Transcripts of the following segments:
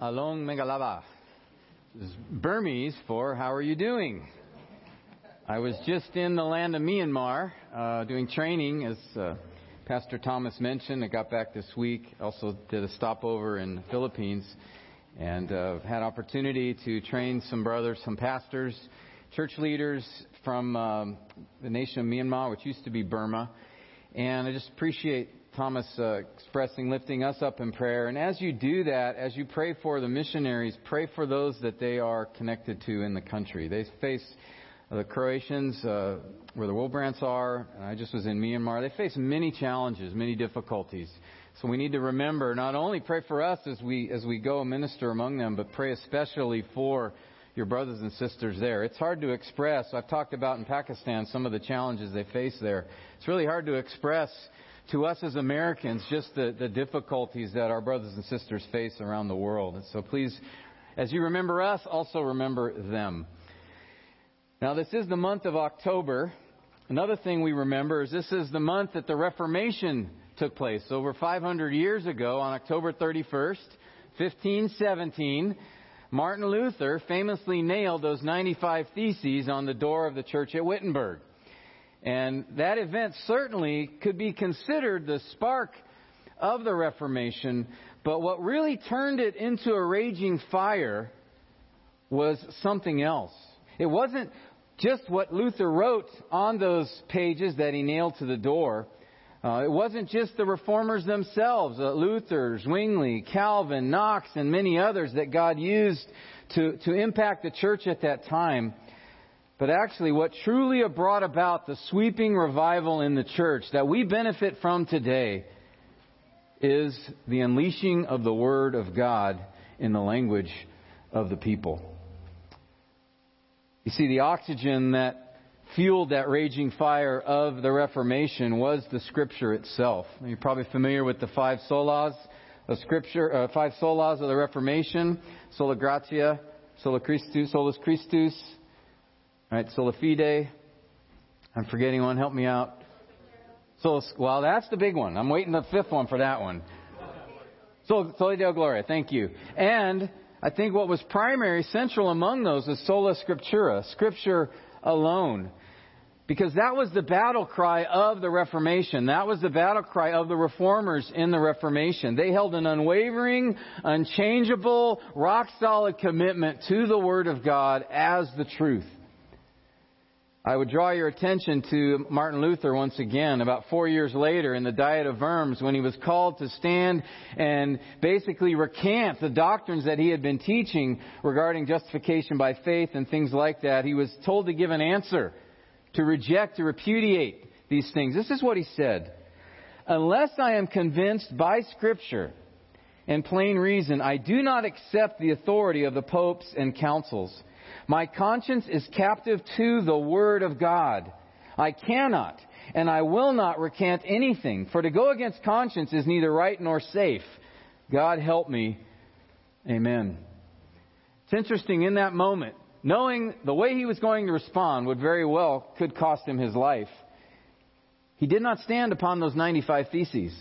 Along is Burmese for how are you doing? I was just in the land of Myanmar uh, doing training, as uh, Pastor Thomas mentioned. I got back this week. Also did a stopover in the Philippines, and uh, had opportunity to train some brothers, some pastors, church leaders from um, the nation of Myanmar, which used to be Burma. And I just appreciate Thomas uh, expressing lifting us up in prayer. And as you do that, as you pray for the missionaries, pray for those that they are connected to in the country. They face uh, the Croatians, uh, where the Wilbrants are, and I just was in Myanmar. They face many challenges, many difficulties. So we need to remember not only pray for us as we as we go and minister among them, but pray especially for your brothers and sisters there. It's hard to express. I've talked about in Pakistan some of the challenges they face there. It's really hard to express to us as Americans just the, the difficulties that our brothers and sisters face around the world. And so please, as you remember us, also remember them. Now, this is the month of October. Another thing we remember is this is the month that the Reformation took place. Over 500 years ago, on October 31st, 1517, Martin Luther famously nailed those 95 Theses on the door of the church at Wittenberg. And that event certainly could be considered the spark of the Reformation, but what really turned it into a raging fire was something else. It wasn't just what Luther wrote on those pages that he nailed to the door. Uh, it wasn't just the reformers themselves, uh, Luther, Zwingli, Calvin, Knox, and many others that God used to, to impact the church at that time. But actually, what truly brought about the sweeping revival in the church that we benefit from today is the unleashing of the Word of God in the language of the people. You see, the oxygen that fueled that raging fire of the Reformation was the Scripture itself. You're probably familiar with the five solas of Scripture, uh, five solas of the Reformation: sola gratia, sola Christus, solus Christus, all right, sola fide. I'm forgetting one. Help me out. So, well, that's the big one. I'm waiting the fifth one for that one. So, Soli Deo Gloria. Thank you. And I think what was primary, central among those is sola scriptura, scripture alone. Because that was the battle cry of the Reformation. That was the battle cry of the reformers in the Reformation. They held an unwavering, unchangeable, rock solid commitment to the Word of God as the truth. I would draw your attention to Martin Luther once again, about four years later in the Diet of Worms, when he was called to stand and basically recant the doctrines that he had been teaching regarding justification by faith and things like that. He was told to give an answer, to reject, to repudiate these things. This is what he said. Unless I am convinced by Scripture and plain reason, I do not accept the authority of the popes and councils. My conscience is captive to the Word of God. I cannot and I will not recant anything, for to go against conscience is neither right nor safe. God help me. Amen. It's interesting in that moment, knowing the way he was going to respond would very well could cost him his life. He did not stand upon those 95 theses.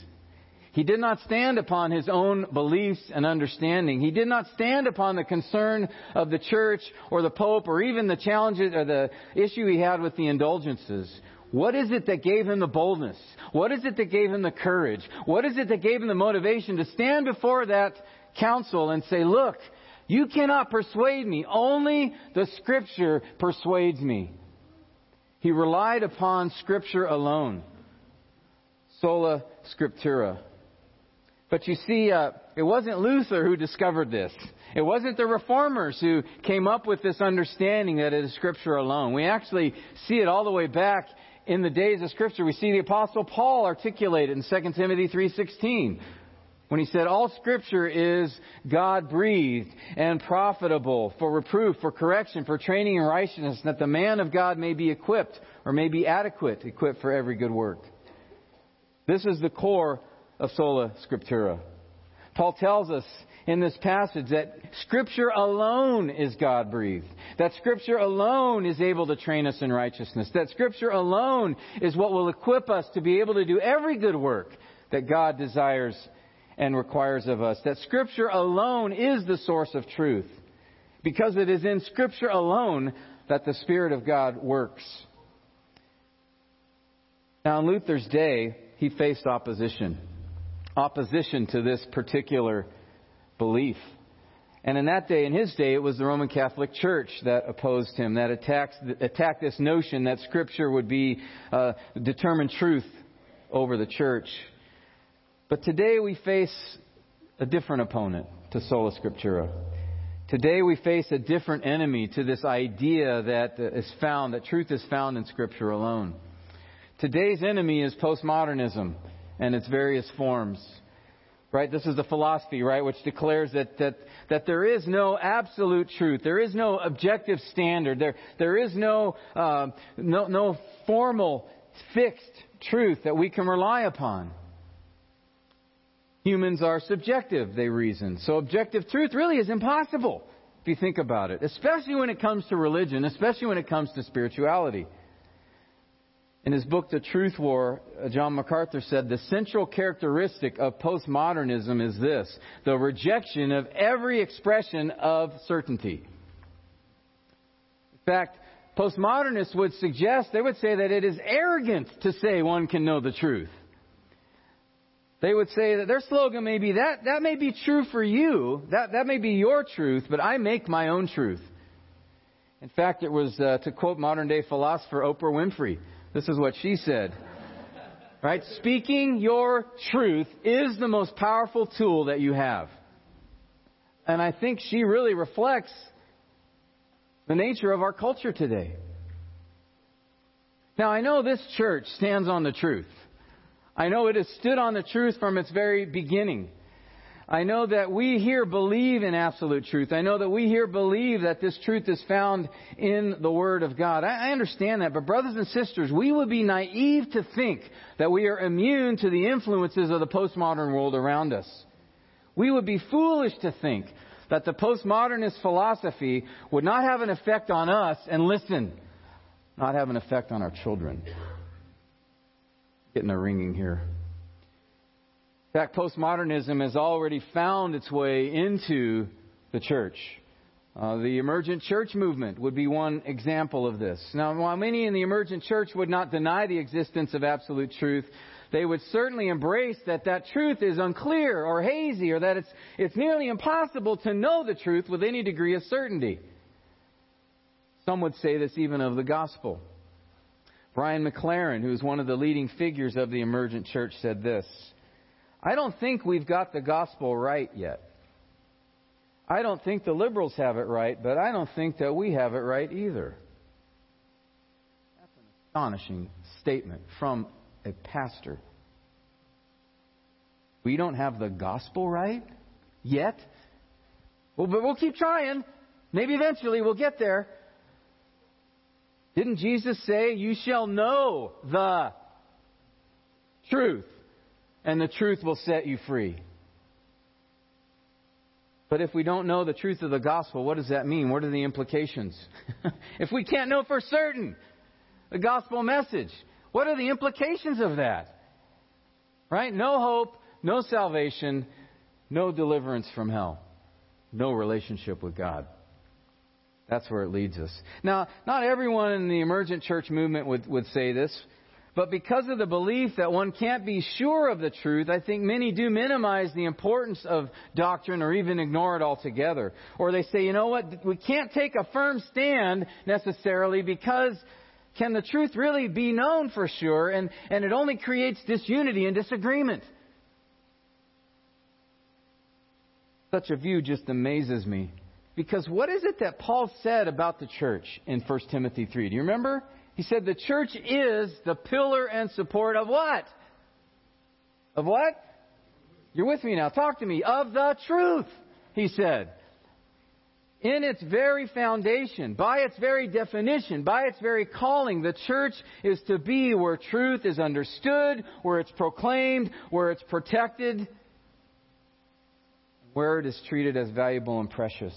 He did not stand upon his own beliefs and understanding. He did not stand upon the concern of the church or the pope or even the challenges or the issue he had with the indulgences. What is it that gave him the boldness? What is it that gave him the courage? What is it that gave him the motivation to stand before that council and say, look, you cannot persuade me. Only the scripture persuades me. He relied upon scripture alone. Sola scriptura. But you see, uh, it wasn't Luther who discovered this. It wasn't the reformers who came up with this understanding that it is Scripture alone. We actually see it all the way back in the days of Scripture. We see the Apostle Paul articulate it in 2 Timothy 3.16 when he said, All Scripture is God-breathed and profitable for reproof, for correction, for training in righteousness, that the man of God may be equipped or may be adequate, equipped for every good work. This is the core of sola scriptura. Paul tells us in this passage that Scripture alone is God breathed. That Scripture alone is able to train us in righteousness. That Scripture alone is what will equip us to be able to do every good work that God desires and requires of us. That Scripture alone is the source of truth. Because it is in Scripture alone that the Spirit of God works. Now, in Luther's day, he faced opposition. Opposition to this particular belief. And in that day, in his day, it was the Roman Catholic Church that opposed him, that attacked, attacked this notion that Scripture would be uh, determined truth over the church. But today we face a different opponent to Sola Scriptura. Today we face a different enemy to this idea that is found, that truth is found in Scripture alone. Today's enemy is postmodernism and its various forms. Right? This is the philosophy, right, which declares that, that, that there is no absolute truth. There is no objective standard. There, there is no, uh, no, no formal, fixed truth that we can rely upon. Humans are subjective, they reason. So objective truth really is impossible if you think about it, especially when it comes to religion, especially when it comes to spirituality. In his book, The Truth War, uh, John MacArthur said the central characteristic of postmodernism is this the rejection of every expression of certainty. In fact, postmodernists would suggest, they would say that it is arrogant to say one can know the truth. They would say that their slogan may be that, that may be true for you, that, that may be your truth, but I make my own truth. In fact, it was, uh, to quote modern day philosopher Oprah Winfrey, this is what she said. Right? Speaking your truth is the most powerful tool that you have. And I think she really reflects the nature of our culture today. Now, I know this church stands on the truth. I know it has stood on the truth from its very beginning. I know that we here believe in absolute truth. I know that we here believe that this truth is found in the Word of God. I, understand that, but brothers and sisters, we would be naive to think that we are immune to the influences of the postmodern world around us. We would be foolish to think that the postmodernist philosophy would not have an effect on us, and listen, not have an effect on our children. Getting a ringing here. Fact, postmodernism has already found its way into the church. Uh, the emergent church movement would be one example of this. Now, while many in the emergent church would not deny the existence of absolute truth, they would certainly embrace that that truth is unclear or hazy or that it's, it's nearly impossible to know the truth with any degree of certainty. Some would say this even of the gospel. Brian McLaren, who is one of the leading figures of the emergent church, said this I don't think we've got the gospel right yet. I don't think the liberals have it right, but I don't think that we have it right either. That's an astonishing statement from a pastor. We don't have the gospel right yet. Well, but we'll keep trying. Maybe eventually we'll get there. Didn't Jesus say, You shall know the truth, and the truth will set you free. But if we don't know the truth of the gospel, what does that mean? What are the implications? if we can't know for certain the gospel message, what are the implications of that? Right? No hope, no salvation, no deliverance from hell, no relationship with God. That's where it leads us. Now, not everyone in the emergent church movement would, would say this. But because of the belief that one can't be sure of the truth, I think many do minimize the importance of doctrine or even ignore it altogether. Or they say, you know what, we can't take a firm stand necessarily because can the truth really be known for sure? And, and it only creates disunity and disagreement. Such a view just amazes me. Because what is it that Paul said about the church in 1 Timothy 3? Do you remember? He said the church is the pillar and support of what? Of what? You're with me now. Talk to me. Of the truth, he said. In its very foundation, by its very definition, by its very calling, the church is to be where truth is understood, where it's proclaimed, where it's protected, where it is treated as valuable and precious.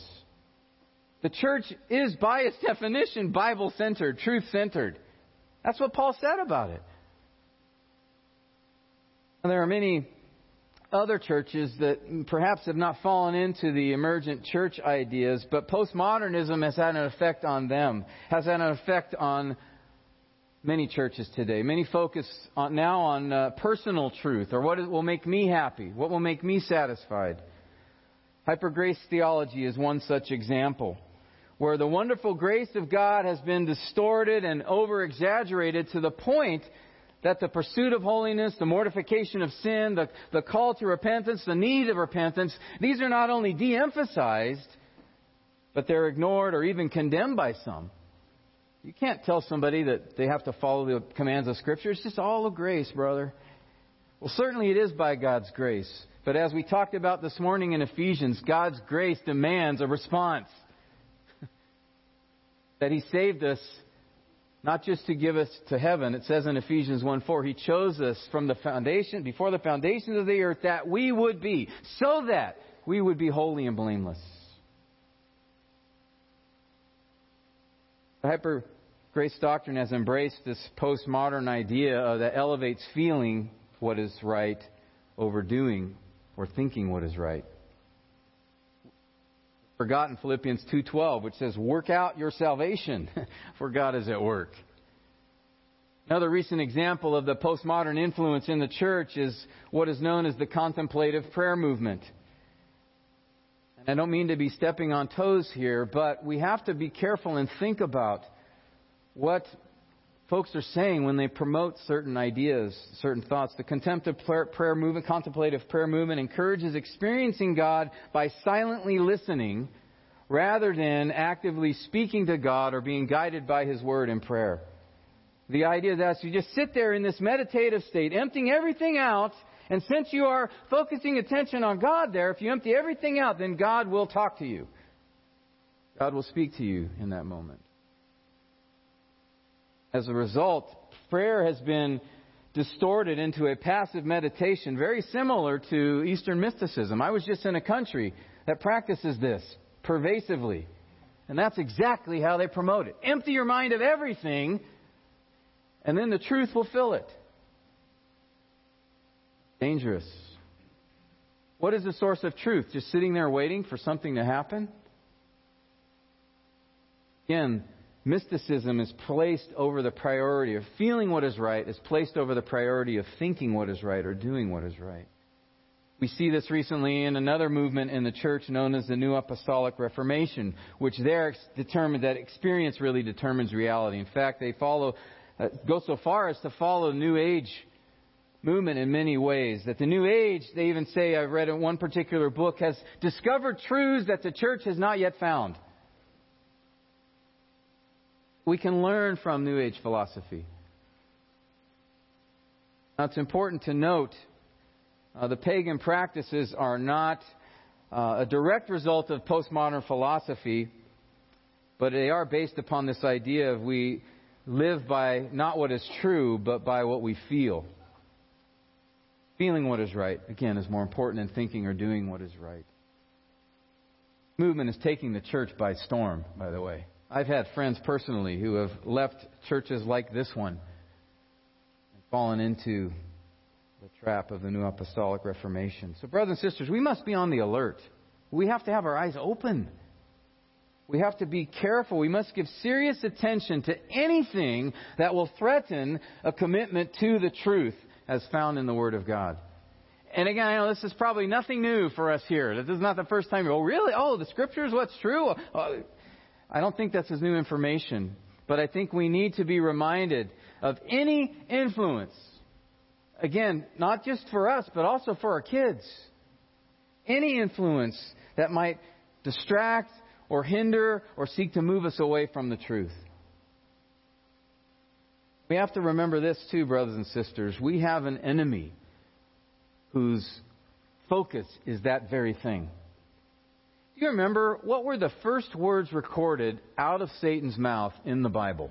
The church is, by its definition, Bible centered, truth centered. That's what Paul said about it. There are many other churches that perhaps have not fallen into the emergent church ideas, but postmodernism has had an effect on them, has had an effect on many churches today. Many focus on, now on uh, personal truth or what will make me happy, what will make me satisfied. Hyper grace theology is one such example, where the wonderful grace of God has been distorted and over exaggerated to the point that the pursuit of holiness, the mortification of sin, the, the call to repentance, the need of repentance, these are not only de emphasized, but they're ignored or even condemned by some. You can't tell somebody that they have to follow the commands of Scripture. It's just all of grace, brother. Well, certainly it is by God's grace. But as we talked about this morning in Ephesians, God's grace demands a response. That He saved us not just to give us to heaven. It says in Ephesians 1 4, He chose us from the foundation, before the foundations of the earth, that we would be, so that we would be holy and blameless. The hyper grace doctrine has embraced this postmodern idea that elevates feeling what is right over doing or thinking what is right. Forgotten Philippians 2:12 which says work out your salvation for God is at work. Another recent example of the postmodern influence in the church is what is known as the contemplative prayer movement. I don't mean to be stepping on toes here, but we have to be careful and think about what folks are saying when they promote certain ideas, certain thoughts. The contemplative prayer movement, contemplative prayer movement encourages experiencing God by silently listening rather than actively speaking to God or being guided by His Word in prayer. The idea that you just sit there in this meditative state, emptying everything out and since you are focusing attention on God there, if you empty everything out, then God will talk to you. God will speak to you in that moment. As a result, prayer has been distorted into a passive meditation, very similar to Eastern mysticism. I was just in a country that practices this pervasively. And that's exactly how they promote it. Empty your mind of everything, and then the truth will fill it. Dangerous. What is the source of truth? Just sitting there waiting for something to happen? Again, mysticism is placed over the priority of feeling what is right, is placed over the priority of thinking what is right or doing what is right. We see this recently in another movement in the church known as the New Apostolic Reformation, which there determined that experience really determines reality. In fact, they follow, uh, go so far as to follow the New Age movement in many ways. That the New Age, they even say, I've read in one particular book, has discovered truths that the church has not yet found. We can learn from New Age philosophy. Now, it's important to note uh, the pagan practices are not uh, a direct result of postmodern philosophy, but they are based upon this idea of we live by not what is true, but by what we feel. Feeling what is right, again, is more important than thinking or doing what is right. Movement is taking the church by storm, by the way. I've had friends personally who have left churches like this one and fallen into the trap of the New Apostolic Reformation. So, brothers and sisters, we must be on the alert. We have to have our eyes open. We have to be careful. We must give serious attention to anything that will threaten a commitment to the truth as found in the Word of God. And again, I know this is probably nothing new for us here. This is not the first time. Oh, really? Oh, the Scriptures? What's true? Oh, I don't think that's as new information. But I think we need to be reminded of any influence. Again, not just for us, but also for our kids. Any influence that might distract or hinder or seek to move us away from the truth. We have to remember this too, brothers and sisters. We have an enemy whose focus is that very thing. You remember what were the first words recorded out of Satan's mouth in the Bible?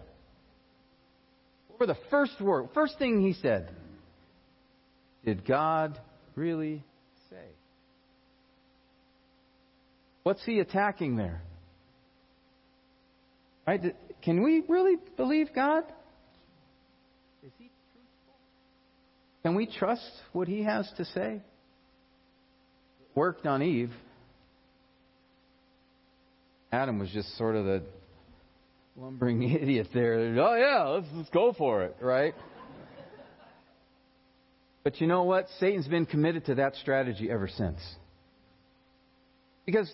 What were the first word, first thing he said? Did God really say? What's he attacking there? Right? Can we really believe God? Is he truthful? Can we trust what he has to say? worked on Eve. Adam was just sort of the lumbering idiot there. Oh, yeah, let's, let's go for it, right? But you know what? Satan's been committed to that strategy ever since. Because,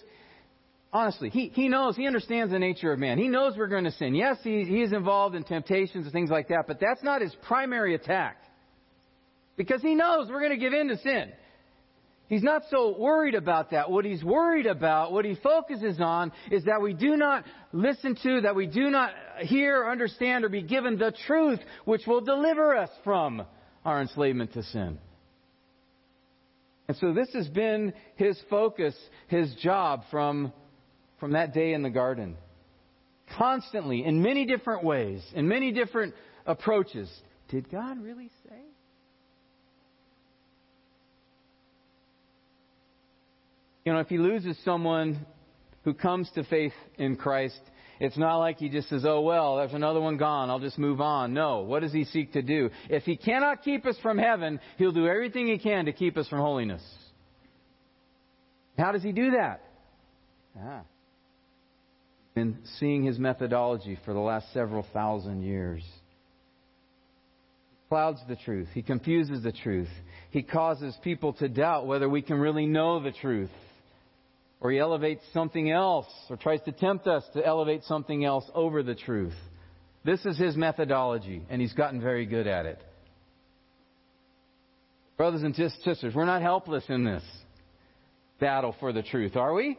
honestly, he, he knows, he understands the nature of man. He knows we're going to sin. Yes, he, he's involved in temptations and things like that, but that's not his primary attack. Because he knows we're going to give in to sin. He's not so worried about that. What he's worried about, what he focuses on, is that we do not listen to, that we do not hear, understand, or be given the truth which will deliver us from our enslavement to sin. And so this has been his focus, his job from, from that day in the garden. Constantly, in many different ways, in many different approaches. Did God really say? You know, if he loses someone who comes to faith in Christ, it's not like he just says, oh, well, there's another one gone. I'll just move on. No. What does he seek to do? If he cannot keep us from heaven, he'll do everything he can to keep us from holiness. How does he do that? Ah. Been seeing his methodology for the last several thousand years. Clouds the truth. He confuses the truth. He causes people to doubt whether we can really know the truth or he elevates something else, or tries to tempt us to elevate something else over the truth. This is his methodology, and he's gotten very good at it. Brothers and sisters, we're not helpless in this battle for the truth, are we?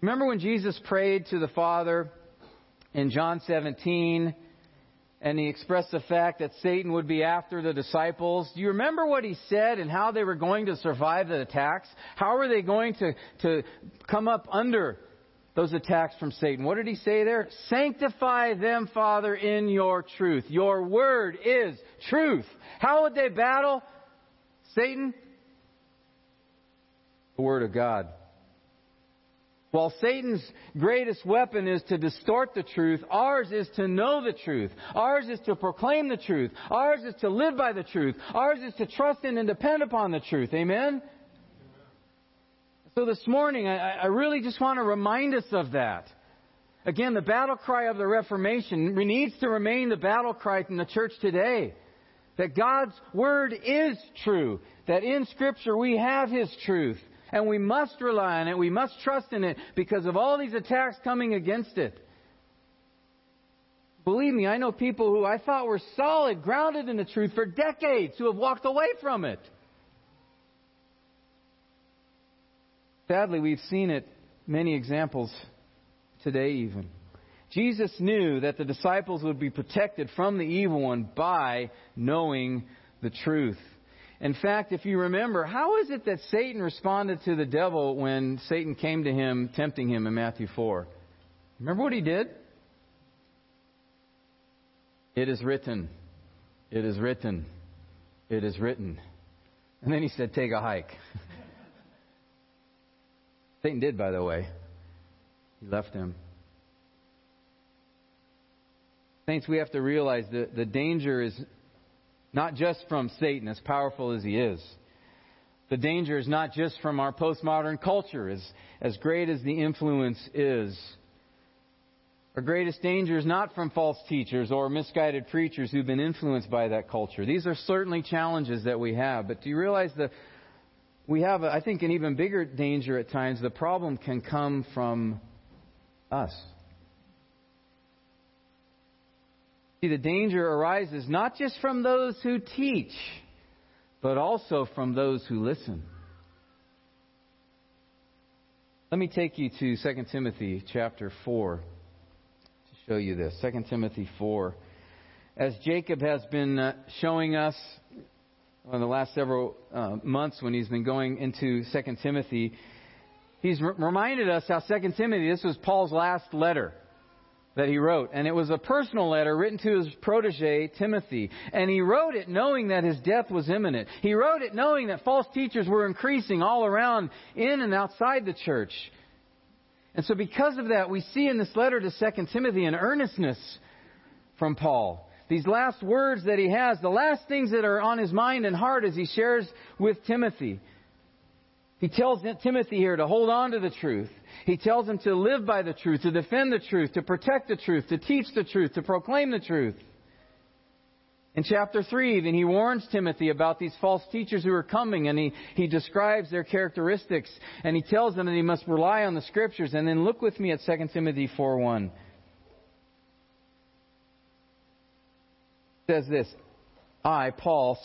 Remember when Jesus prayed to the Father in John 17 and he expressed the fact that Satan would be after the disciples. Do you remember what he said and how they were going to survive the attacks? How were they going to, to come up under those attacks from Satan? What did he say there? Sanctify them, Father, in your truth. Your word is truth. How would they battle Satan? The word of God. While Satan's greatest weapon is to distort the truth, ours is to know the truth. Ours is to proclaim the truth. Ours is to live by the truth. Ours is to trust in and depend upon the truth. Amen? So this morning, I, I really just want to remind us of that. Again, the battle cry of the Reformation needs to remain the battle cry in the church today. That God's Word is true. That in Scripture we have His truth. And we must rely on it. We must trust in it because of all these attacks coming against it. Believe me, I know people who I thought were solid, grounded in the truth for decades who have walked away from it. Sadly, we've seen it many examples today, even. Jesus knew that the disciples would be protected from the evil one by knowing the truth. In fact, if you remember, how is it that Satan responded to the devil when Satan came to him, tempting him in Matthew 4? Remember what he did? It is written. It is written. It is written. And then he said, Take a hike. Satan did, by the way. He left him. Saints, we have to realize that the danger is not just from Satan, as powerful as he is. The danger is not just from our postmodern culture, as, as great as the influence is. Our greatest danger is not from false teachers or misguided preachers who've been influenced by that culture. These are certainly challenges that we have. But do you realize that we have, I think, an even bigger danger at times? The problem can come from us. See, the danger arises not just from those who teach, but also from those who listen. Let me take you to 2 Timothy chapter 4 to show you this. 2 Timothy 4. As Jacob has been uh, showing us in the last several uh, months when he's been going into 2 Timothy, he's reminded us how 2 Timothy, this was Paul's last letter that he wrote. And it was a personal letter written to his protege, Timothy. And he wrote it knowing that his death was imminent. He wrote it knowing that false teachers were increasing all around, in and outside the church. And so because of that, we see in this letter to 2 Timothy an earnestness from Paul. These last words that he has, the last things that are on his mind and heart as he shares with Timothy. He tells Timothy here to hold on to the truth. He tells him to live by the truth, to defend the truth, to protect the truth, to teach the truth, to proclaim the truth. In chapter 3, then he warns Timothy about these false teachers who are coming, and he, he describes their characteristics, and he tells them that he must rely on the scriptures. And then look with me at 2 Timothy 4 1. It says this I, Paul,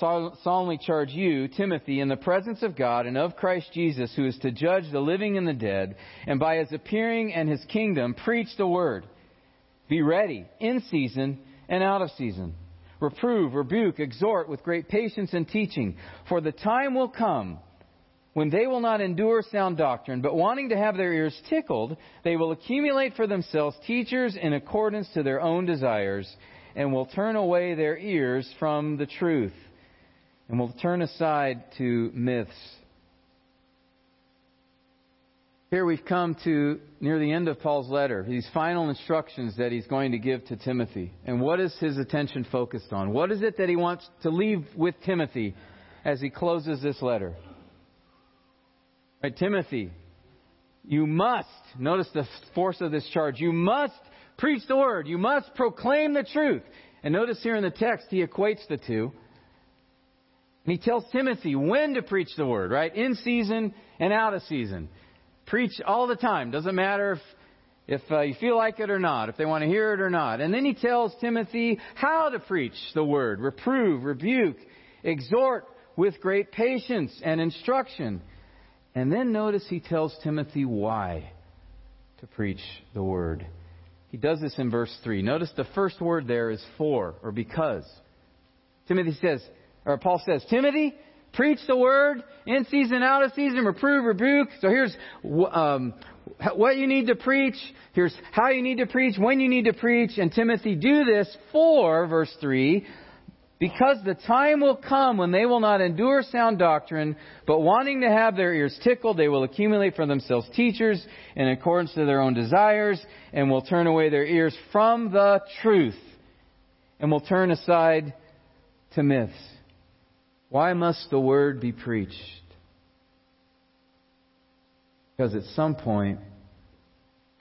solemnly charge you, Timothy, in the presence of God and of Christ Jesus, who is to judge the living and the dead, and by his appearing and his kingdom, preach the word. Be ready, in season and out of season. Reprove, rebuke, exhort with great patience and teaching. For the time will come when they will not endure sound doctrine, but wanting to have their ears tickled, they will accumulate for themselves teachers in accordance to their own desires and will turn away their ears from the truth and will turn aside to myths. Here we've come to near the end of Paul's letter, these final instructions that he's going to give to Timothy. And what is his attention focused on? What is it that he wants to leave with Timothy as he closes this letter? Right, Timothy, you must, notice the force of this charge, you must Preach the word. You must proclaim the truth. And notice here in the text, he equates the two. And he tells Timothy when to preach the word, right? In season and out of season. Preach all the time. Doesn't matter if, if uh, you feel like it or not, if they want to hear it or not. And then he tells Timothy how to preach the word reprove, rebuke, exhort with great patience and instruction. And then notice he tells Timothy why to preach the word. He does this in verse 3. Notice the first word there is for or because. Timothy says, or Paul says, Timothy, preach the word in season, out of season, reprove, rebuke. So here's um, what you need to preach. Here's how you need to preach, when you need to preach. And Timothy, do this for, verse 3, because the time will come when they will not endure sound doctrine, but wanting to have their ears tickled, they will accumulate for themselves teachers in accordance to their own desires, and will turn away their ears from the truth, and will turn aside to myths. Why must the word be preached? Because at some point,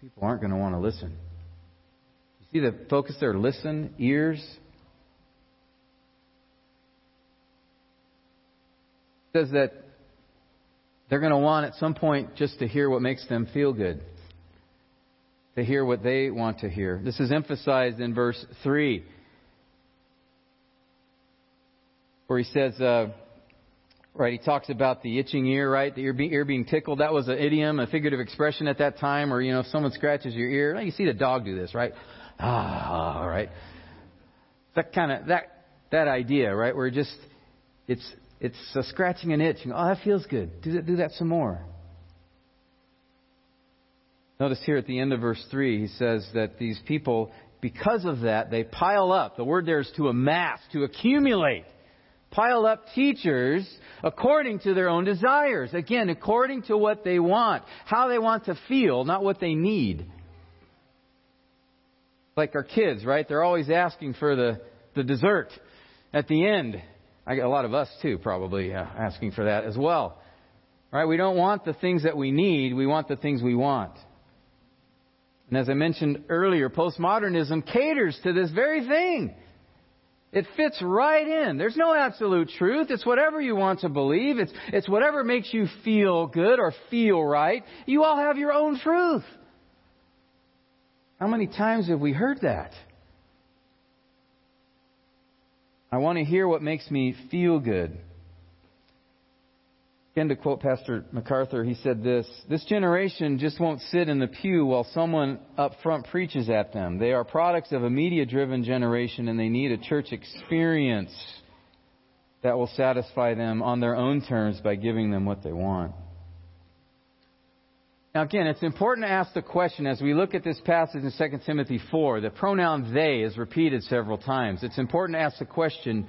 people aren't going to want to listen. You see the focus there? Listen, ears, says that they're going to want at some point just to hear what makes them feel good, to hear what they want to hear. This is emphasized in verse 3, where he says, uh, right, he talks about the itching ear, right, the ear, be, ear being tickled. That was an idiom, a figurative expression at that time, or, you know, if someone scratches your ear, you see the dog do this, right? Ah, all right. That kind of, that, that idea, right, where just, it's it's uh, scratching an itch. oh, that feels good. Do that, do that some more. Notice here at the end of verse 3, he says that these people, because of that, they pile up. The word there is to amass, to accumulate. Pile up teachers according to their own desires. Again, according to what they want, how they want to feel, not what they need. Like our kids, right? They're always asking for the, the dessert at the end. I get a lot of us too, probably uh, asking for that as well. Right? We don't want the things that we need, we want the things we want. And as I mentioned earlier, postmodernism caters to this very thing. It fits right in. There's no absolute truth. It's whatever you want to believe. It's, it's whatever makes you feel good or feel right. You all have your own truth. How many times have we heard that? I want to hear what makes me feel good. Again, to quote Pastor MacArthur, he said this This generation just won't sit in the pew while someone up front preaches at them. They are products of a media driven generation and they need a church experience that will satisfy them on their own terms by giving them what they want. Now, again, it's important to ask the question as we look at this passage in 2 Timothy 4. The pronoun they is repeated several times. It's important to ask the question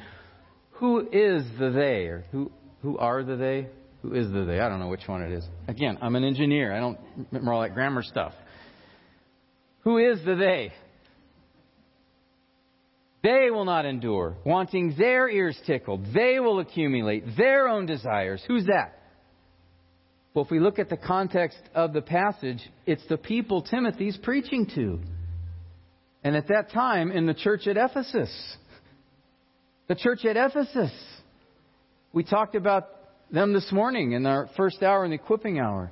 who is the they? Or who, who are the they? Who is the they? I don't know which one it is. Again, I'm an engineer. I don't remember all that grammar stuff. Who is the they? They will not endure, wanting their ears tickled. They will accumulate their own desires. Who's that? Well, if we look at the context of the passage, it's the people Timothy's preaching to. And at that time, in the church at Ephesus, the church at Ephesus, we talked about them this morning in our first hour in the equipping hour.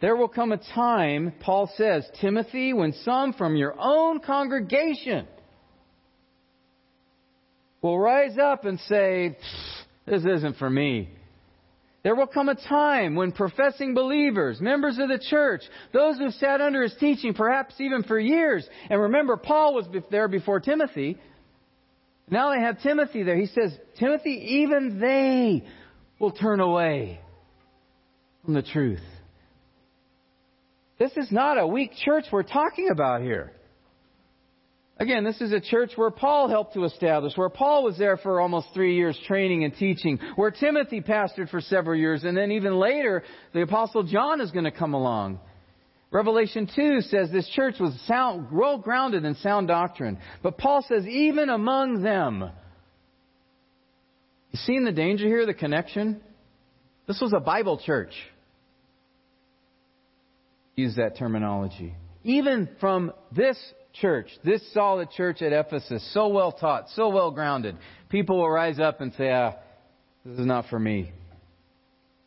There will come a time, Paul says, Timothy, when some from your own congregation will rise up and say, This isn't for me. There will come a time when professing believers, members of the church, those who sat under his teaching perhaps even for years, and remember Paul was there before Timothy. Now they have Timothy there. He says, Timothy, even they will turn away from the truth. This is not a weak church we're talking about here. Again, this is a church where Paul helped to establish, where Paul was there for almost three years training and teaching, where Timothy pastored for several years, and then even later, the Apostle John is going to come along. Revelation 2 says this church was sound, well grounded in sound doctrine. But Paul says, even among them. You seeing the danger here, the connection? This was a Bible church. Use that terminology. Even from this church, this solid church at Ephesus, so well taught, so well grounded, people will rise up and say, ah, this is not for me.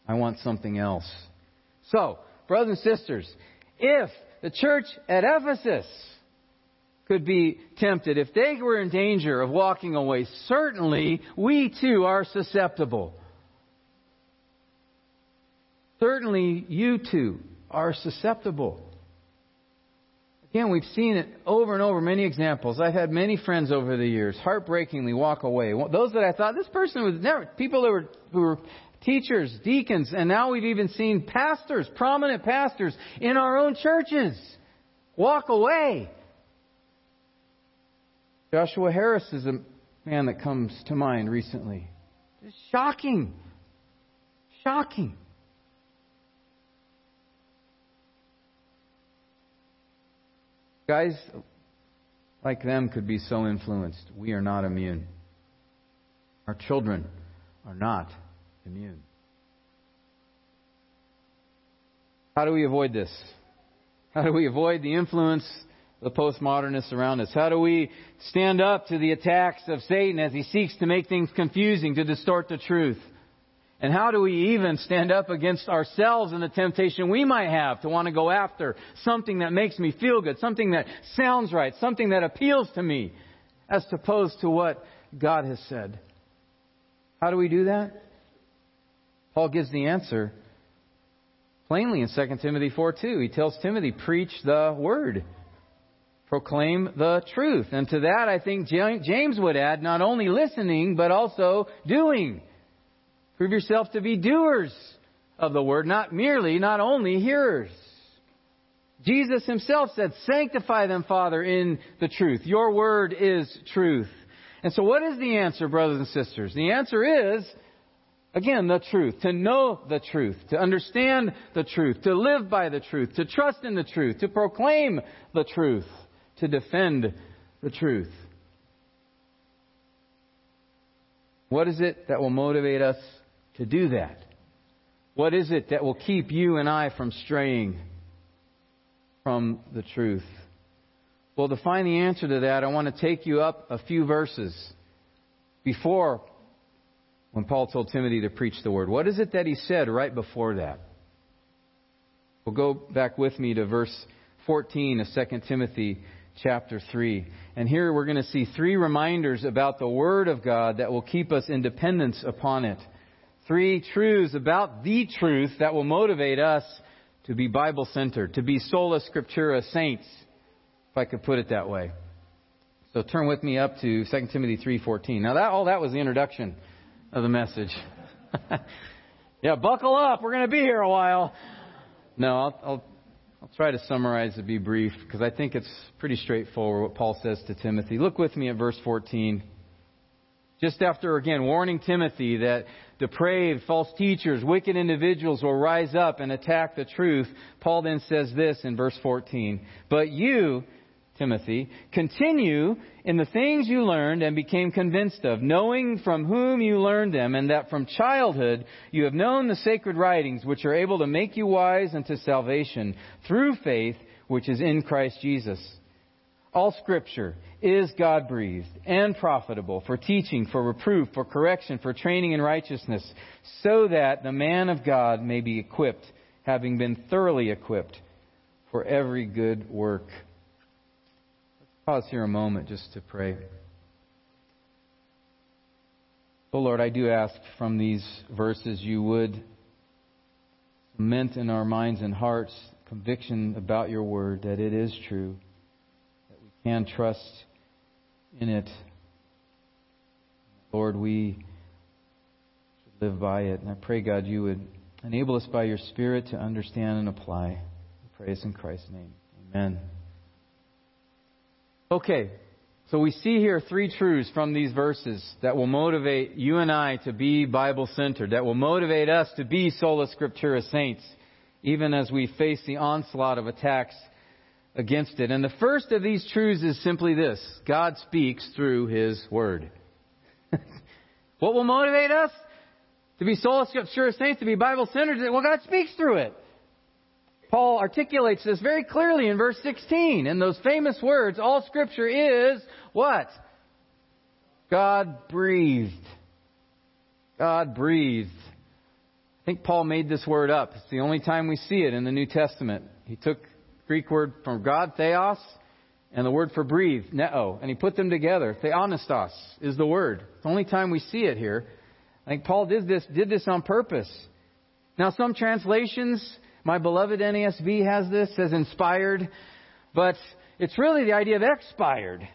I want something else. So, brothers and sisters, if the church at Ephesus could be tempted, if they were in danger of walking away, certainly we too are susceptible. Certainly you too are susceptible. Again, we've seen it over and over, many examples. I've had many friends over the years heartbreakingly walk away. Those that I thought this person was never, people that were, who were teachers, deacons, and now we've even seen pastors, prominent pastors in our own churches walk away. Joshua Harris is a man that comes to mind recently. Shocking. Shocking. Guys like them could be so influenced. We are not immune. Our children are not immune. How do we avoid this? How do we avoid the influence of the postmodernists around us? How do we stand up to the attacks of Satan as he seeks to make things confusing, to distort the truth? And how do we even stand up against ourselves and the temptation we might have to want to go after something that makes me feel good, something that sounds right, something that appeals to me, as opposed to what God has said? How do we do that? Paul gives the answer plainly in 2 Timothy 4 2. He tells Timothy, preach the word. Proclaim the truth. And to that, I think James would add not only listening, but also doing. Prove yourself to be doers of the word, not merely, not only hearers. Jesus himself said, Sanctify them, Father, in the truth. Your word is truth. And so, what is the answer, brothers and sisters? The answer is, again, the truth. To know the truth. To understand the truth. To live by the truth. To trust in the truth. To proclaim the truth. To defend the truth. What is it that will motivate us to do that? What is it that will keep you and I from straying from the truth? Well, to find the answer to that, I want to take you up a few verses before when Paul told Timothy to preach the word. What is it that he said right before that? Well, go back with me to verse 14 of 2 Timothy chapter 3. And here we're going to see three reminders about the Word of God that will keep us in dependence upon it. Three truths about the truth that will motivate us to be Bible centered, to be sola scriptura saints, if I could put it that way. So turn with me up to 2 Timothy 3:14. Now that all that was the introduction of the message. yeah, buckle up. We're going to be here a while. No, I'll, I'll I'll try to summarize and be brief because I think it's pretty straightforward what Paul says to Timothy. Look with me at verse 14. Just after, again, warning Timothy that depraved, false teachers, wicked individuals will rise up and attack the truth, Paul then says this in verse 14 But you, Timothy, continue in the things you learned and became convinced of, knowing from whom you learned them, and that from childhood you have known the sacred writings, which are able to make you wise unto salvation through faith which is in Christ Jesus. All scripture is God breathed and profitable for teaching, for reproof, for correction, for training in righteousness, so that the man of God may be equipped, having been thoroughly equipped for every good work. Let's pause here a moment just to pray. Oh Lord, I do ask from these verses you would cement in our minds and hearts conviction about your word that it is true, we can trust in it. Lord, we should live by it. And I pray, God, you would enable us by your Spirit to understand and apply. I pray this in Christ's name. Amen. Okay, so we see here three truths from these verses that will motivate you and I to be Bible centered, that will motivate us to be sola scriptura saints even as we face the onslaught of attacks against it. And the first of these truths is simply this God speaks through His Word. what will motivate us? To be sola scriptura saints, to be Bible centered? Well, God speaks through it. Paul articulates this very clearly in verse 16. In those famous words, all scripture is what? God breathed. God breathed I think Paul made this word up. It's the only time we see it in the New Testament. He took Greek word from God, theos, and the word for breathe, pneo, and he put them together. Theopneustos is the word. It's the only time we see it here. I think Paul did this, did this on purpose. Now, some translations, my beloved NASB has this, says inspired, but it's really the idea of expired.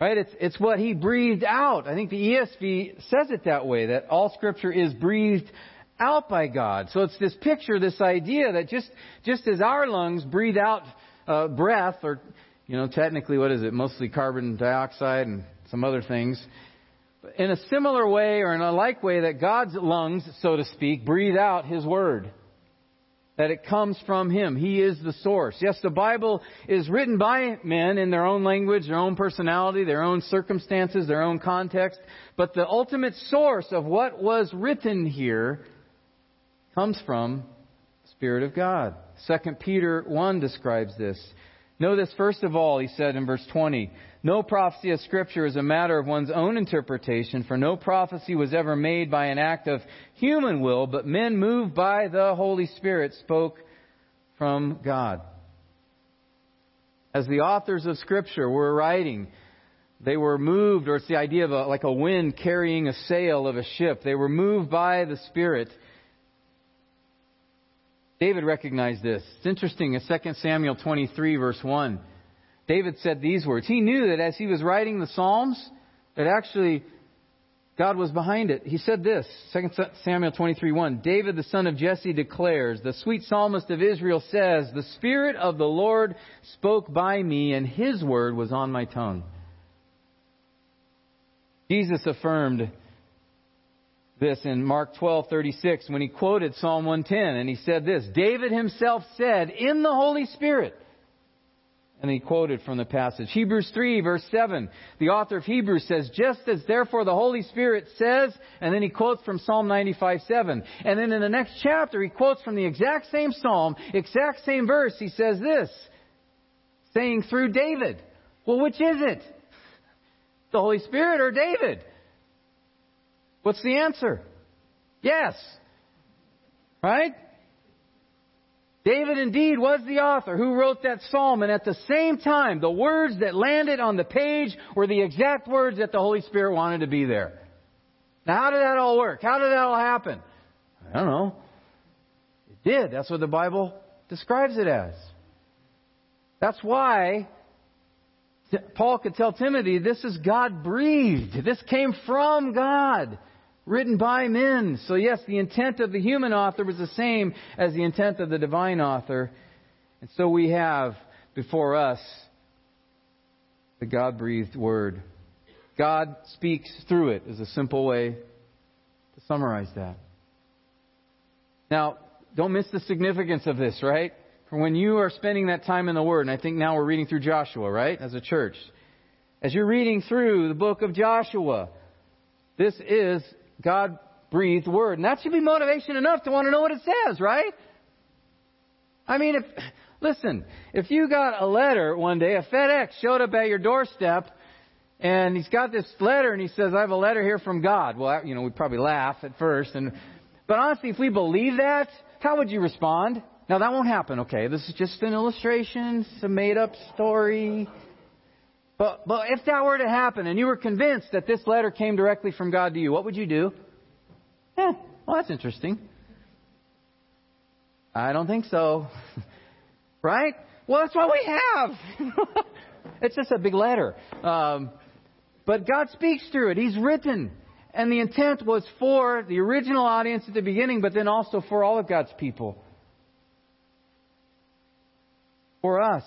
Right? It's, it's what he breathed out. I think the ESV says it that way, that all scripture is breathed out by God. So it's this picture, this idea that just, just as our lungs breathe out uh, breath, or, you know, technically, what is it? Mostly carbon dioxide and some other things. In a similar way or in a like way that God's lungs, so to speak, breathe out His Word that it comes from Him. He is the source. Yes, the Bible is written by men in their own language, their own personality, their own circumstances, their own context, but the ultimate source of what was written here comes from the Spirit of God. 2 Peter 1 describes this. Know this first of all, he said in verse 20. No prophecy of Scripture is a matter of one's own interpretation, for no prophecy was ever made by an act of human will, but men moved by the Holy Spirit spoke from God. As the authors of Scripture were writing, they were moved, or it's the idea of a, like a wind carrying a sail of a ship. They were moved by the Spirit. David recognized this. It's interesting in 2 Samuel 23, verse 1. David said these words. He knew that as he was writing the Psalms, that actually God was behind it. He said this, 2 Samuel 23:1. David the son of Jesse declares, the sweet psalmist of Israel says, "The spirit of the Lord spoke by me and his word was on my tongue." Jesus affirmed this in Mark 12:36 when he quoted Psalm 110 and he said this, David himself said in the Holy Spirit, and he quoted from the passage. Hebrews 3 verse 7. The author of Hebrews says, just as therefore the Holy Spirit says, and then he quotes from Psalm 95 7. And then in the next chapter, he quotes from the exact same Psalm, exact same verse. He says this, saying through David. Well, which is it? The Holy Spirit or David? What's the answer? Yes. Right? David indeed was the author who wrote that psalm, and at the same time, the words that landed on the page were the exact words that the Holy Spirit wanted to be there. Now, how did that all work? How did that all happen? I don't know. It did. That's what the Bible describes it as. That's why Paul could tell Timothy, this is God breathed. This came from God written by men. So, yes, the intent of the human author was the same as the intent of the divine author. And so we have before us the God breathed word. God speaks through it, is a simple way to summarize that. Now, don't miss the significance of this, right? for when you are spending that time in the Word, and I think now we're reading through Joshua, right, as a church. As you're reading through the book of Joshua, this is God breathed Word. And that should be motivation enough to want to know what it says, right? I mean, if, listen, if you got a letter one day, a FedEx showed up at your doorstep, and he's got this letter, and he says, I have a letter here from God. Well, you know, we'd probably laugh at first, and, but honestly, if we believe that, how would you respond? Now that won't happen, okay? This is just an illustration, it's a made up story. But, but if that were to happen and you were convinced that this letter came directly from God to you, what would you do? Eh, well, that's interesting. I don't think so. right? Well, that's what we have. it's just a big letter. Um, but God speaks through it. He's written. And the intent was for the original audience at the beginning, but then also for all of God's people. For us.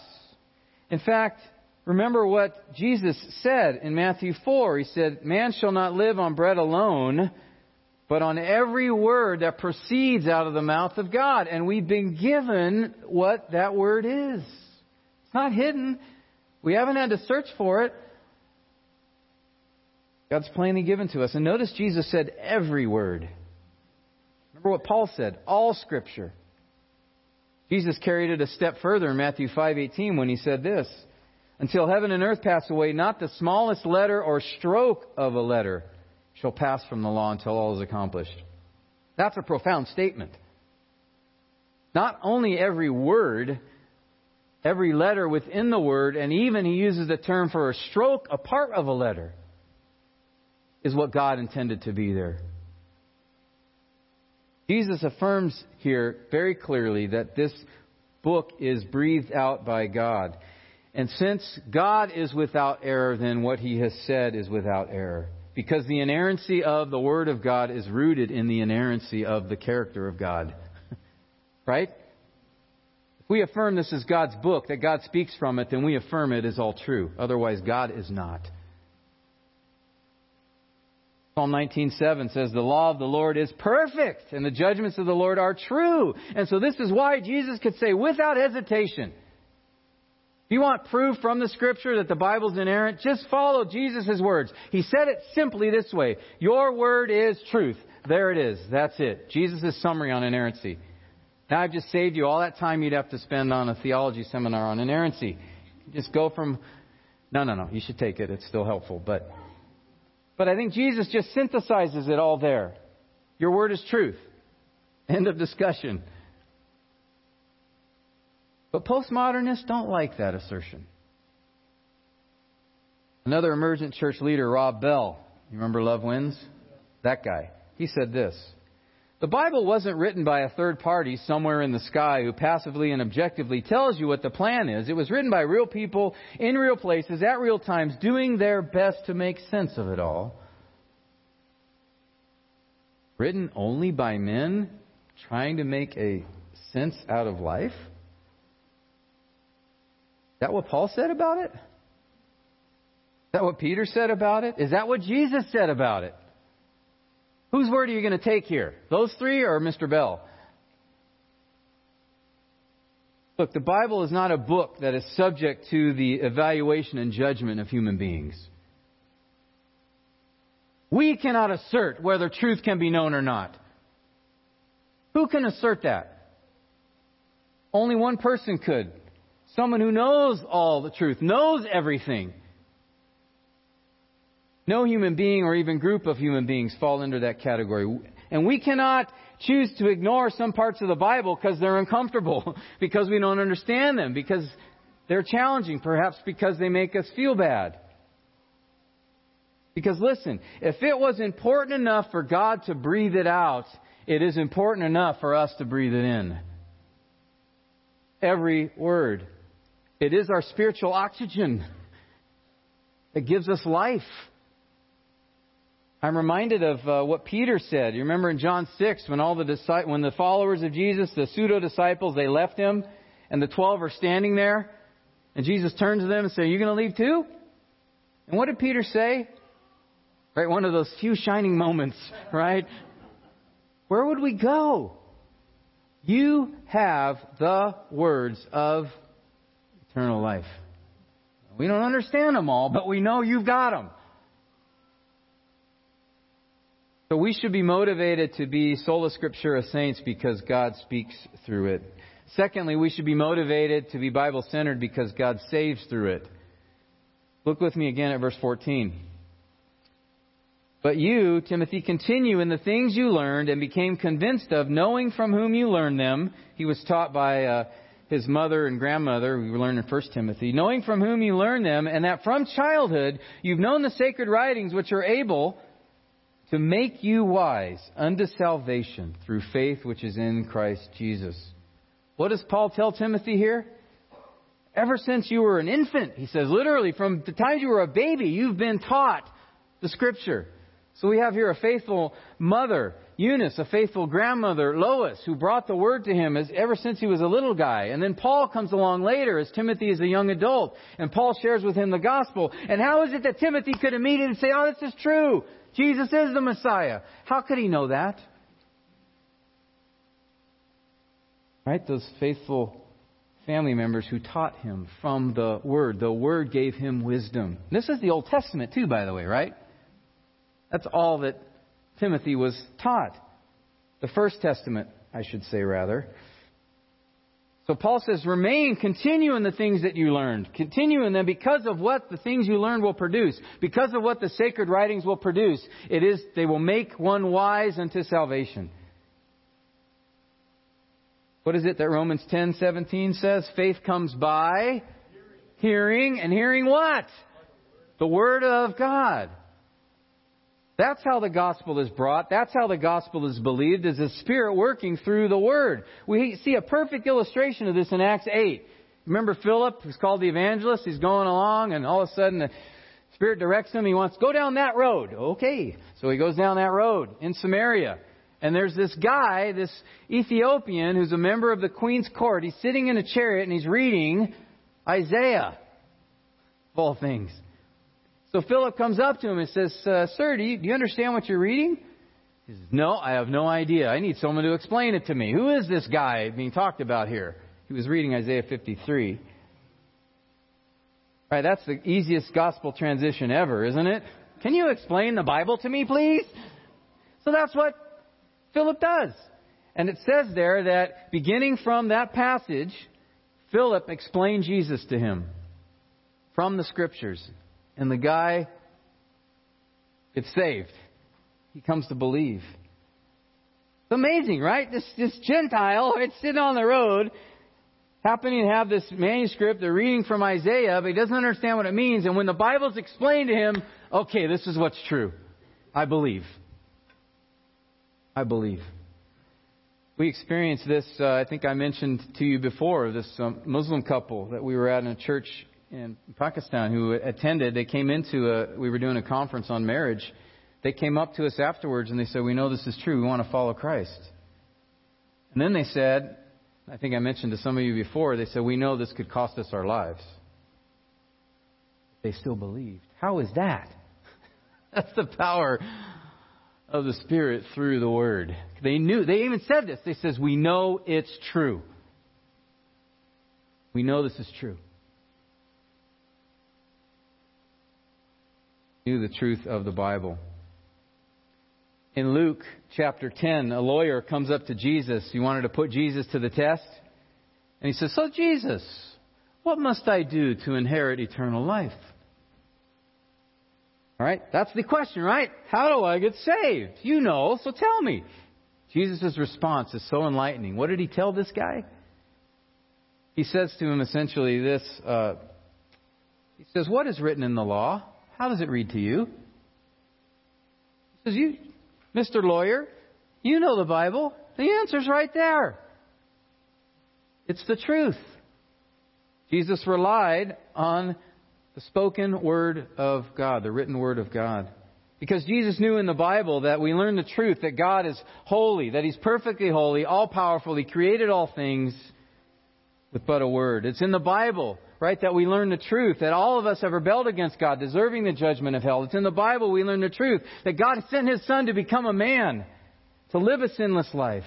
In fact, remember what Jesus said in Matthew 4. He said, Man shall not live on bread alone, but on every word that proceeds out of the mouth of God. And we've been given what that word is. It's not hidden. We haven't had to search for it. God's plainly given to us. And notice Jesus said every word. Remember what Paul said, all scripture. Jesus carried it a step further in Matthew 5:18 when he said this, until heaven and earth pass away, not the smallest letter or stroke of a letter shall pass from the law until all is accomplished. That's a profound statement. Not only every word, every letter within the word, and even he uses the term for a stroke, a part of a letter, is what God intended to be there. Jesus affirms here very clearly that this book is breathed out by God. And since God is without error, then what he has said is without error because the inerrancy of the Word of God is rooted in the inerrancy of the character of God. right? If we affirm this is God's book, that God speaks from it, then we affirm it is all true. Otherwise, God is not. Psalm 19:7 says the law of the Lord is perfect and the judgments of the Lord are true. And so this is why Jesus could say without hesitation, if you want proof from the scripture that the Bible's inerrant, just follow Jesus' words. He said it simply this way Your word is truth. There it is. That's it. Jesus' summary on inerrancy. Now I've just saved you all that time you'd have to spend on a theology seminar on inerrancy. Just go from. No, no, no. You should take it. It's still helpful. But, but I think Jesus just synthesizes it all there. Your word is truth. End of discussion. But postmodernists don't like that assertion. Another emergent church leader, Rob Bell, you remember Love Wins? That guy. He said this The Bible wasn't written by a third party somewhere in the sky who passively and objectively tells you what the plan is. It was written by real people in real places at real times doing their best to make sense of it all. Written only by men trying to make a sense out of life? That what Paul said about it? Is that what Peter said about it? Is that what Jesus said about it? Whose word are you going to take here? Those three or Mr. Bell? Look, the Bible is not a book that is subject to the evaluation and judgment of human beings. We cannot assert whether truth can be known or not. Who can assert that? Only one person could Someone who knows all the truth, knows everything. No human being or even group of human beings fall under that category. And we cannot choose to ignore some parts of the Bible because they're uncomfortable, because we don't understand them, because they're challenging, perhaps because they make us feel bad. Because listen, if it was important enough for God to breathe it out, it is important enough for us to breathe it in. Every word. It is our spiritual oxygen that gives us life. I'm reminded of uh, what Peter said. You remember in John 6 when all the when the followers of Jesus, the pseudo disciples, they left him, and the twelve are standing there, and Jesus turns to them and says, "Are you going to leave too?" And what did Peter say? Right, one of those few shining moments, right? Where would we go? You have the words of eternal life. We don't understand them all, but we know you've got them. So we should be motivated to be sola scriptura saints because God speaks through it. Secondly, we should be motivated to be Bible centered because God saves through it. Look with me again at verse 14. But you, Timothy, continue in the things you learned and became convinced of, knowing from whom you learned them. He was taught by uh, his mother and grandmother. We learn in 1 Timothy. Knowing from whom you learned them, and that from childhood you've known the sacred writings which are able to make you wise unto salvation through faith which is in Christ Jesus. What does Paul tell Timothy here? Ever since you were an infant, he says, literally, from the time you were a baby, you've been taught the Scripture. So we have here a faithful mother, Eunice, a faithful grandmother, Lois, who brought the word to him as, ever since he was a little guy. And then Paul comes along later as Timothy is a young adult, and Paul shares with him the gospel. And how is it that Timothy could immediately say, oh, this is true? Jesus is the Messiah. How could he know that? Right? Those faithful family members who taught him from the Word. The Word gave him wisdom. This is the Old Testament, too, by the way, right? That's all that Timothy was taught. The First Testament, I should say, rather. So Paul says, remain, continue in the things that you learned. Continue in them because of what the things you learned will produce. Because of what the sacred writings will produce. It is, they will make one wise unto salvation. What is it that Romans 10:17 says? Faith comes by hearing, and hearing what? The word of God. That's how the gospel is brought. That's how the gospel is believed, is the Spirit working through the Word. We see a perfect illustration of this in Acts 8. Remember Philip, who's called the evangelist? He's going along, and all of a sudden the Spirit directs him. He wants, go down that road. Okay. So he goes down that road in Samaria. And there's this guy, this Ethiopian, who's a member of the queen's court. He's sitting in a chariot and he's reading Isaiah, of all things. So Philip comes up to him and says, uh, Sir, do you, do you understand what you're reading? He says, No, I have no idea. I need someone to explain it to me. Who is this guy being talked about here? He was reading Isaiah 53. All right, that's the easiest gospel transition ever, isn't it? Can you explain the Bible to me, please? So that's what Philip does. And it says there that beginning from that passage, Philip explained Jesus to him from the scriptures. And the guy gets saved. He comes to believe. It's amazing, right? This, this Gentile, it's sitting on the road, happening to have this manuscript, they're reading from Isaiah, but he doesn't understand what it means. And when the Bible's explained to him, okay, this is what's true. I believe. I believe. We experienced this, uh, I think I mentioned to you before, this um, Muslim couple that we were at in a church in Pakistan who attended. They came into a, we were doing a conference on marriage. They came up to us afterwards and they said, We know this is true. We want to follow Christ. And then they said, I think I mentioned to some of you before, they said, We know this could cost us our lives. They still believed. How is that? That's the power of the Spirit through the Word. They knew, they even said this. They says, We know it's true. We know this is true. Knew the truth of the Bible. In Luke chapter 10, a lawyer comes up to Jesus. He wanted to put Jesus to the test. And he says, So, Jesus, what must I do to inherit eternal life? All right, that's the question, right? How do I get saved? You know, so tell me. Jesus' response is so enlightening. What did he tell this guy? He says to him essentially this uh, He says, What is written in the law? How does it read to you? He says, You, Mr. Lawyer, you know the Bible. The answer's right there. It's the truth. Jesus relied on the spoken word of God, the written word of God. Because Jesus knew in the Bible that we learn the truth that God is holy, that He's perfectly holy, all powerful. He created all things with but a word. It's in the Bible right, that we learn the truth that all of us have rebelled against God, deserving the judgment of hell. It's in the Bible we learn the truth that God sent His Son to become a man, to live a sinless life,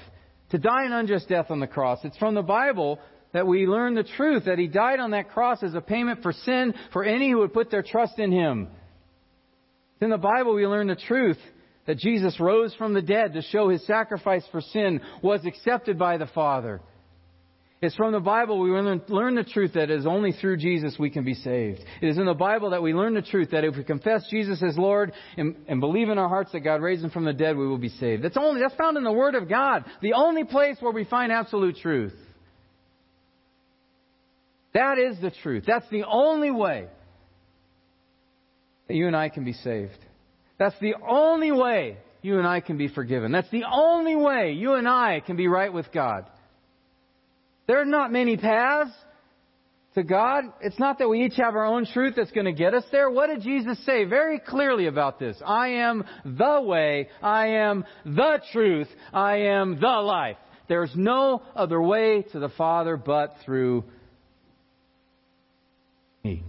to die an unjust death on the cross. It's from the Bible that we learn the truth that He died on that cross as a payment for sin for any who would put their trust in Him. It's in the Bible, we learn the truth that Jesus rose from the dead to show His sacrifice for sin was accepted by the Father. It's from the Bible we learn the truth that it is only through Jesus we can be saved. It is in the Bible that we learn the truth that if we confess Jesus as Lord and, and, believe in our hearts that God raised him from the dead, we will be saved. That's only that's found in the Word of God, the only place where we find absolute truth. That is the truth. That's the only way that you and I can be saved. That's the only way you and I can be forgiven. That's the only way you and I can be right with God. There are not many paths to God. It's not that we each have our own truth that's going to get us there. What did Jesus say very clearly about this? I am the way. I am the truth. I am the life. There's no other way to the Father but through me.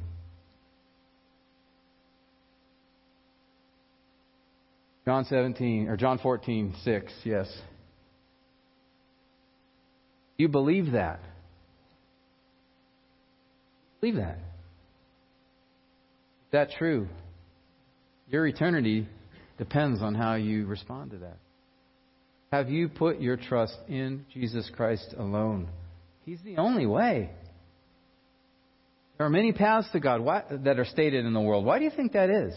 John 17 or John 14, 6, yes. You believe that. Believe that. Is that true? Your eternity depends on how you respond to that. Have you put your trust in Jesus Christ alone? He's the only way. There are many paths to God that are stated in the world. Why do you think that is?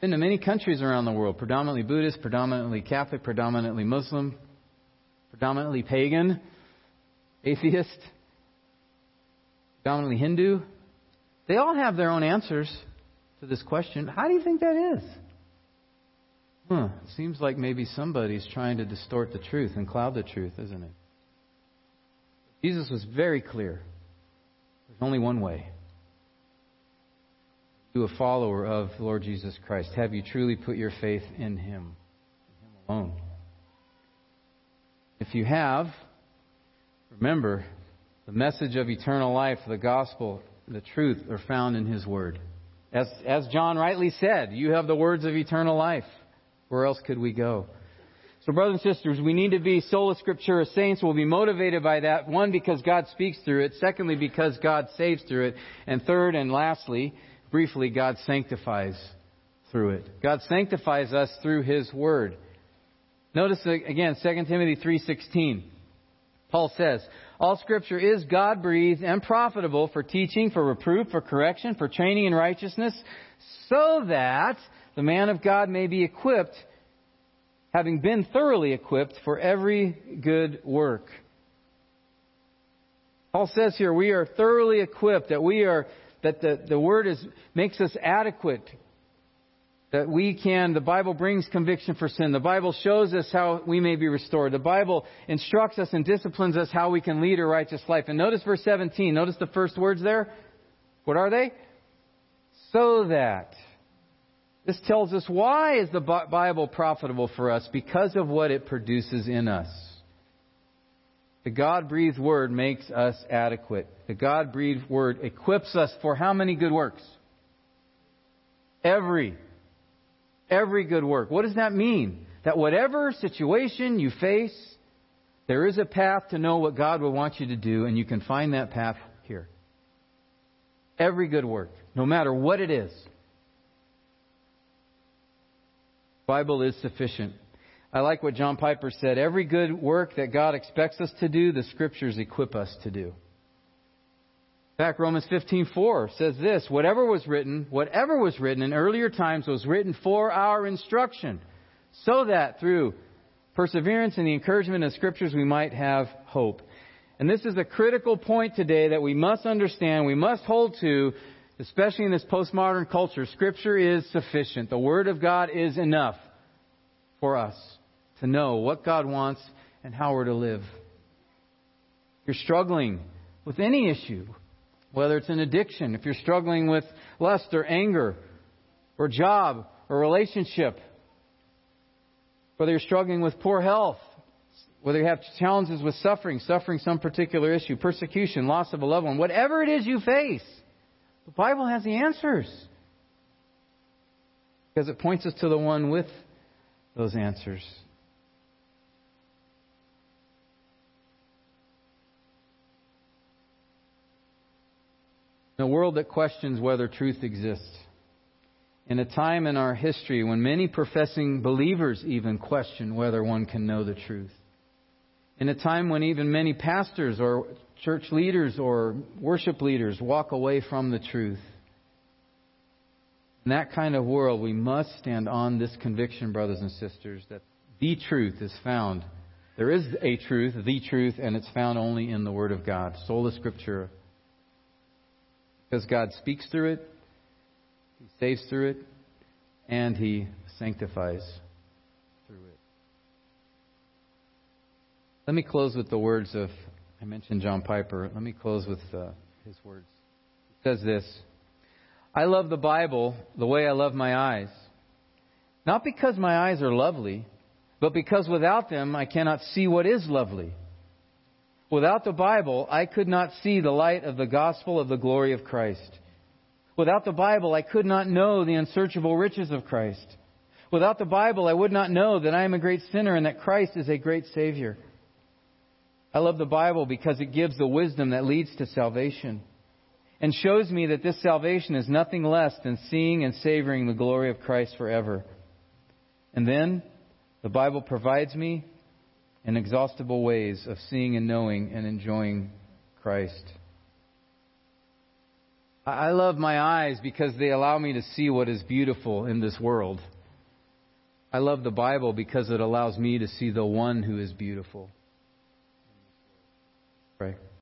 Been to many countries around the world, predominantly Buddhist, predominantly Catholic, predominantly Muslim, predominantly pagan, atheist, predominantly Hindu. They all have their own answers to this question. How do you think that is? Huh. It seems like maybe somebody's trying to distort the truth and cloud the truth, isn't it? Jesus was very clear. There's only one way. To a follower of Lord Jesus Christ. Have you truly put your faith in Him? In Him alone. If you have, remember, the message of eternal life, the gospel, the truth are found in His Word. As, as John rightly said, you have the words of eternal life. Where else could we go? So, brothers and sisters, we need to be sola scriptura saints. We'll be motivated by that. One, because God speaks through it. Secondly, because God saves through it. And third and lastly, briefly, God sanctifies through it. God sanctifies us through His Word. Notice again 2 Timothy 3:16. Paul says, "All scripture is God-breathed and profitable for teaching, for reproof, for correction, for training in righteousness, so that the man of God may be equipped, having been thoroughly equipped for every good work." Paul says here, we are thoroughly equipped, that we are that the, the word is makes us adequate that we can, the Bible brings conviction for sin. The Bible shows us how we may be restored. The Bible instructs us and disciplines us how we can lead a righteous life. And notice verse 17. Notice the first words there. What are they? So that. This tells us why is the Bible profitable for us? Because of what it produces in us. The God breathed word makes us adequate. The God breathed word equips us for how many good works? Every every good work. What does that mean? That whatever situation you face, there is a path to know what God would want you to do, and you can find that path here. Every good work, no matter what it is. Bible is sufficient. I like what John Piper said. Every good work that God expects us to do, the scriptures equip us to do. In fact, Romans 15:4 says this, whatever was written, whatever was written in earlier times was written for our instruction, so that through perseverance and the encouragement of scriptures we might have hope. And this is a critical point today that we must understand, we must hold to, especially in this postmodern culture. Scripture is sufficient. The Word of God is enough for us to know what God wants and how we're to live. If you're struggling with any issue, whether it's an addiction, if you're struggling with lust or anger, or job, or relationship, whether you're struggling with poor health, whether you have challenges with suffering, suffering some particular issue, persecution, loss of a loved one, whatever it is you face, the Bible has the answers. Because it points us to the one with those answers. In a world that questions whether truth exists. In a time in our history when many professing believers even question whether one can know the truth. In a time when even many pastors or church leaders or worship leaders walk away from the truth. In that kind of world, we must stand on this conviction, brothers and sisters, that the truth is found. There is a truth, the truth, and it's found only in the Word of God. Sola Scriptura. Because God speaks through it, He saves through it, and He sanctifies through it. Let me close with the words of, I mentioned John Piper. Let me close with uh, his words. He says this I love the Bible the way I love my eyes. Not because my eyes are lovely, but because without them I cannot see what is lovely. Without the Bible, I could not see the light of the gospel of the glory of Christ. Without the Bible, I could not know the unsearchable riches of Christ. Without the Bible, I would not know that I am a great sinner and that Christ is a great Savior. I love the Bible because it gives the wisdom that leads to salvation and shows me that this salvation is nothing less than seeing and savoring the glory of Christ forever. And then the Bible provides me inexhaustible ways of seeing and knowing and enjoying Christ. I love my eyes because they allow me to see what is beautiful in this world. I love the Bible because it allows me to see the one who is beautiful. Pray.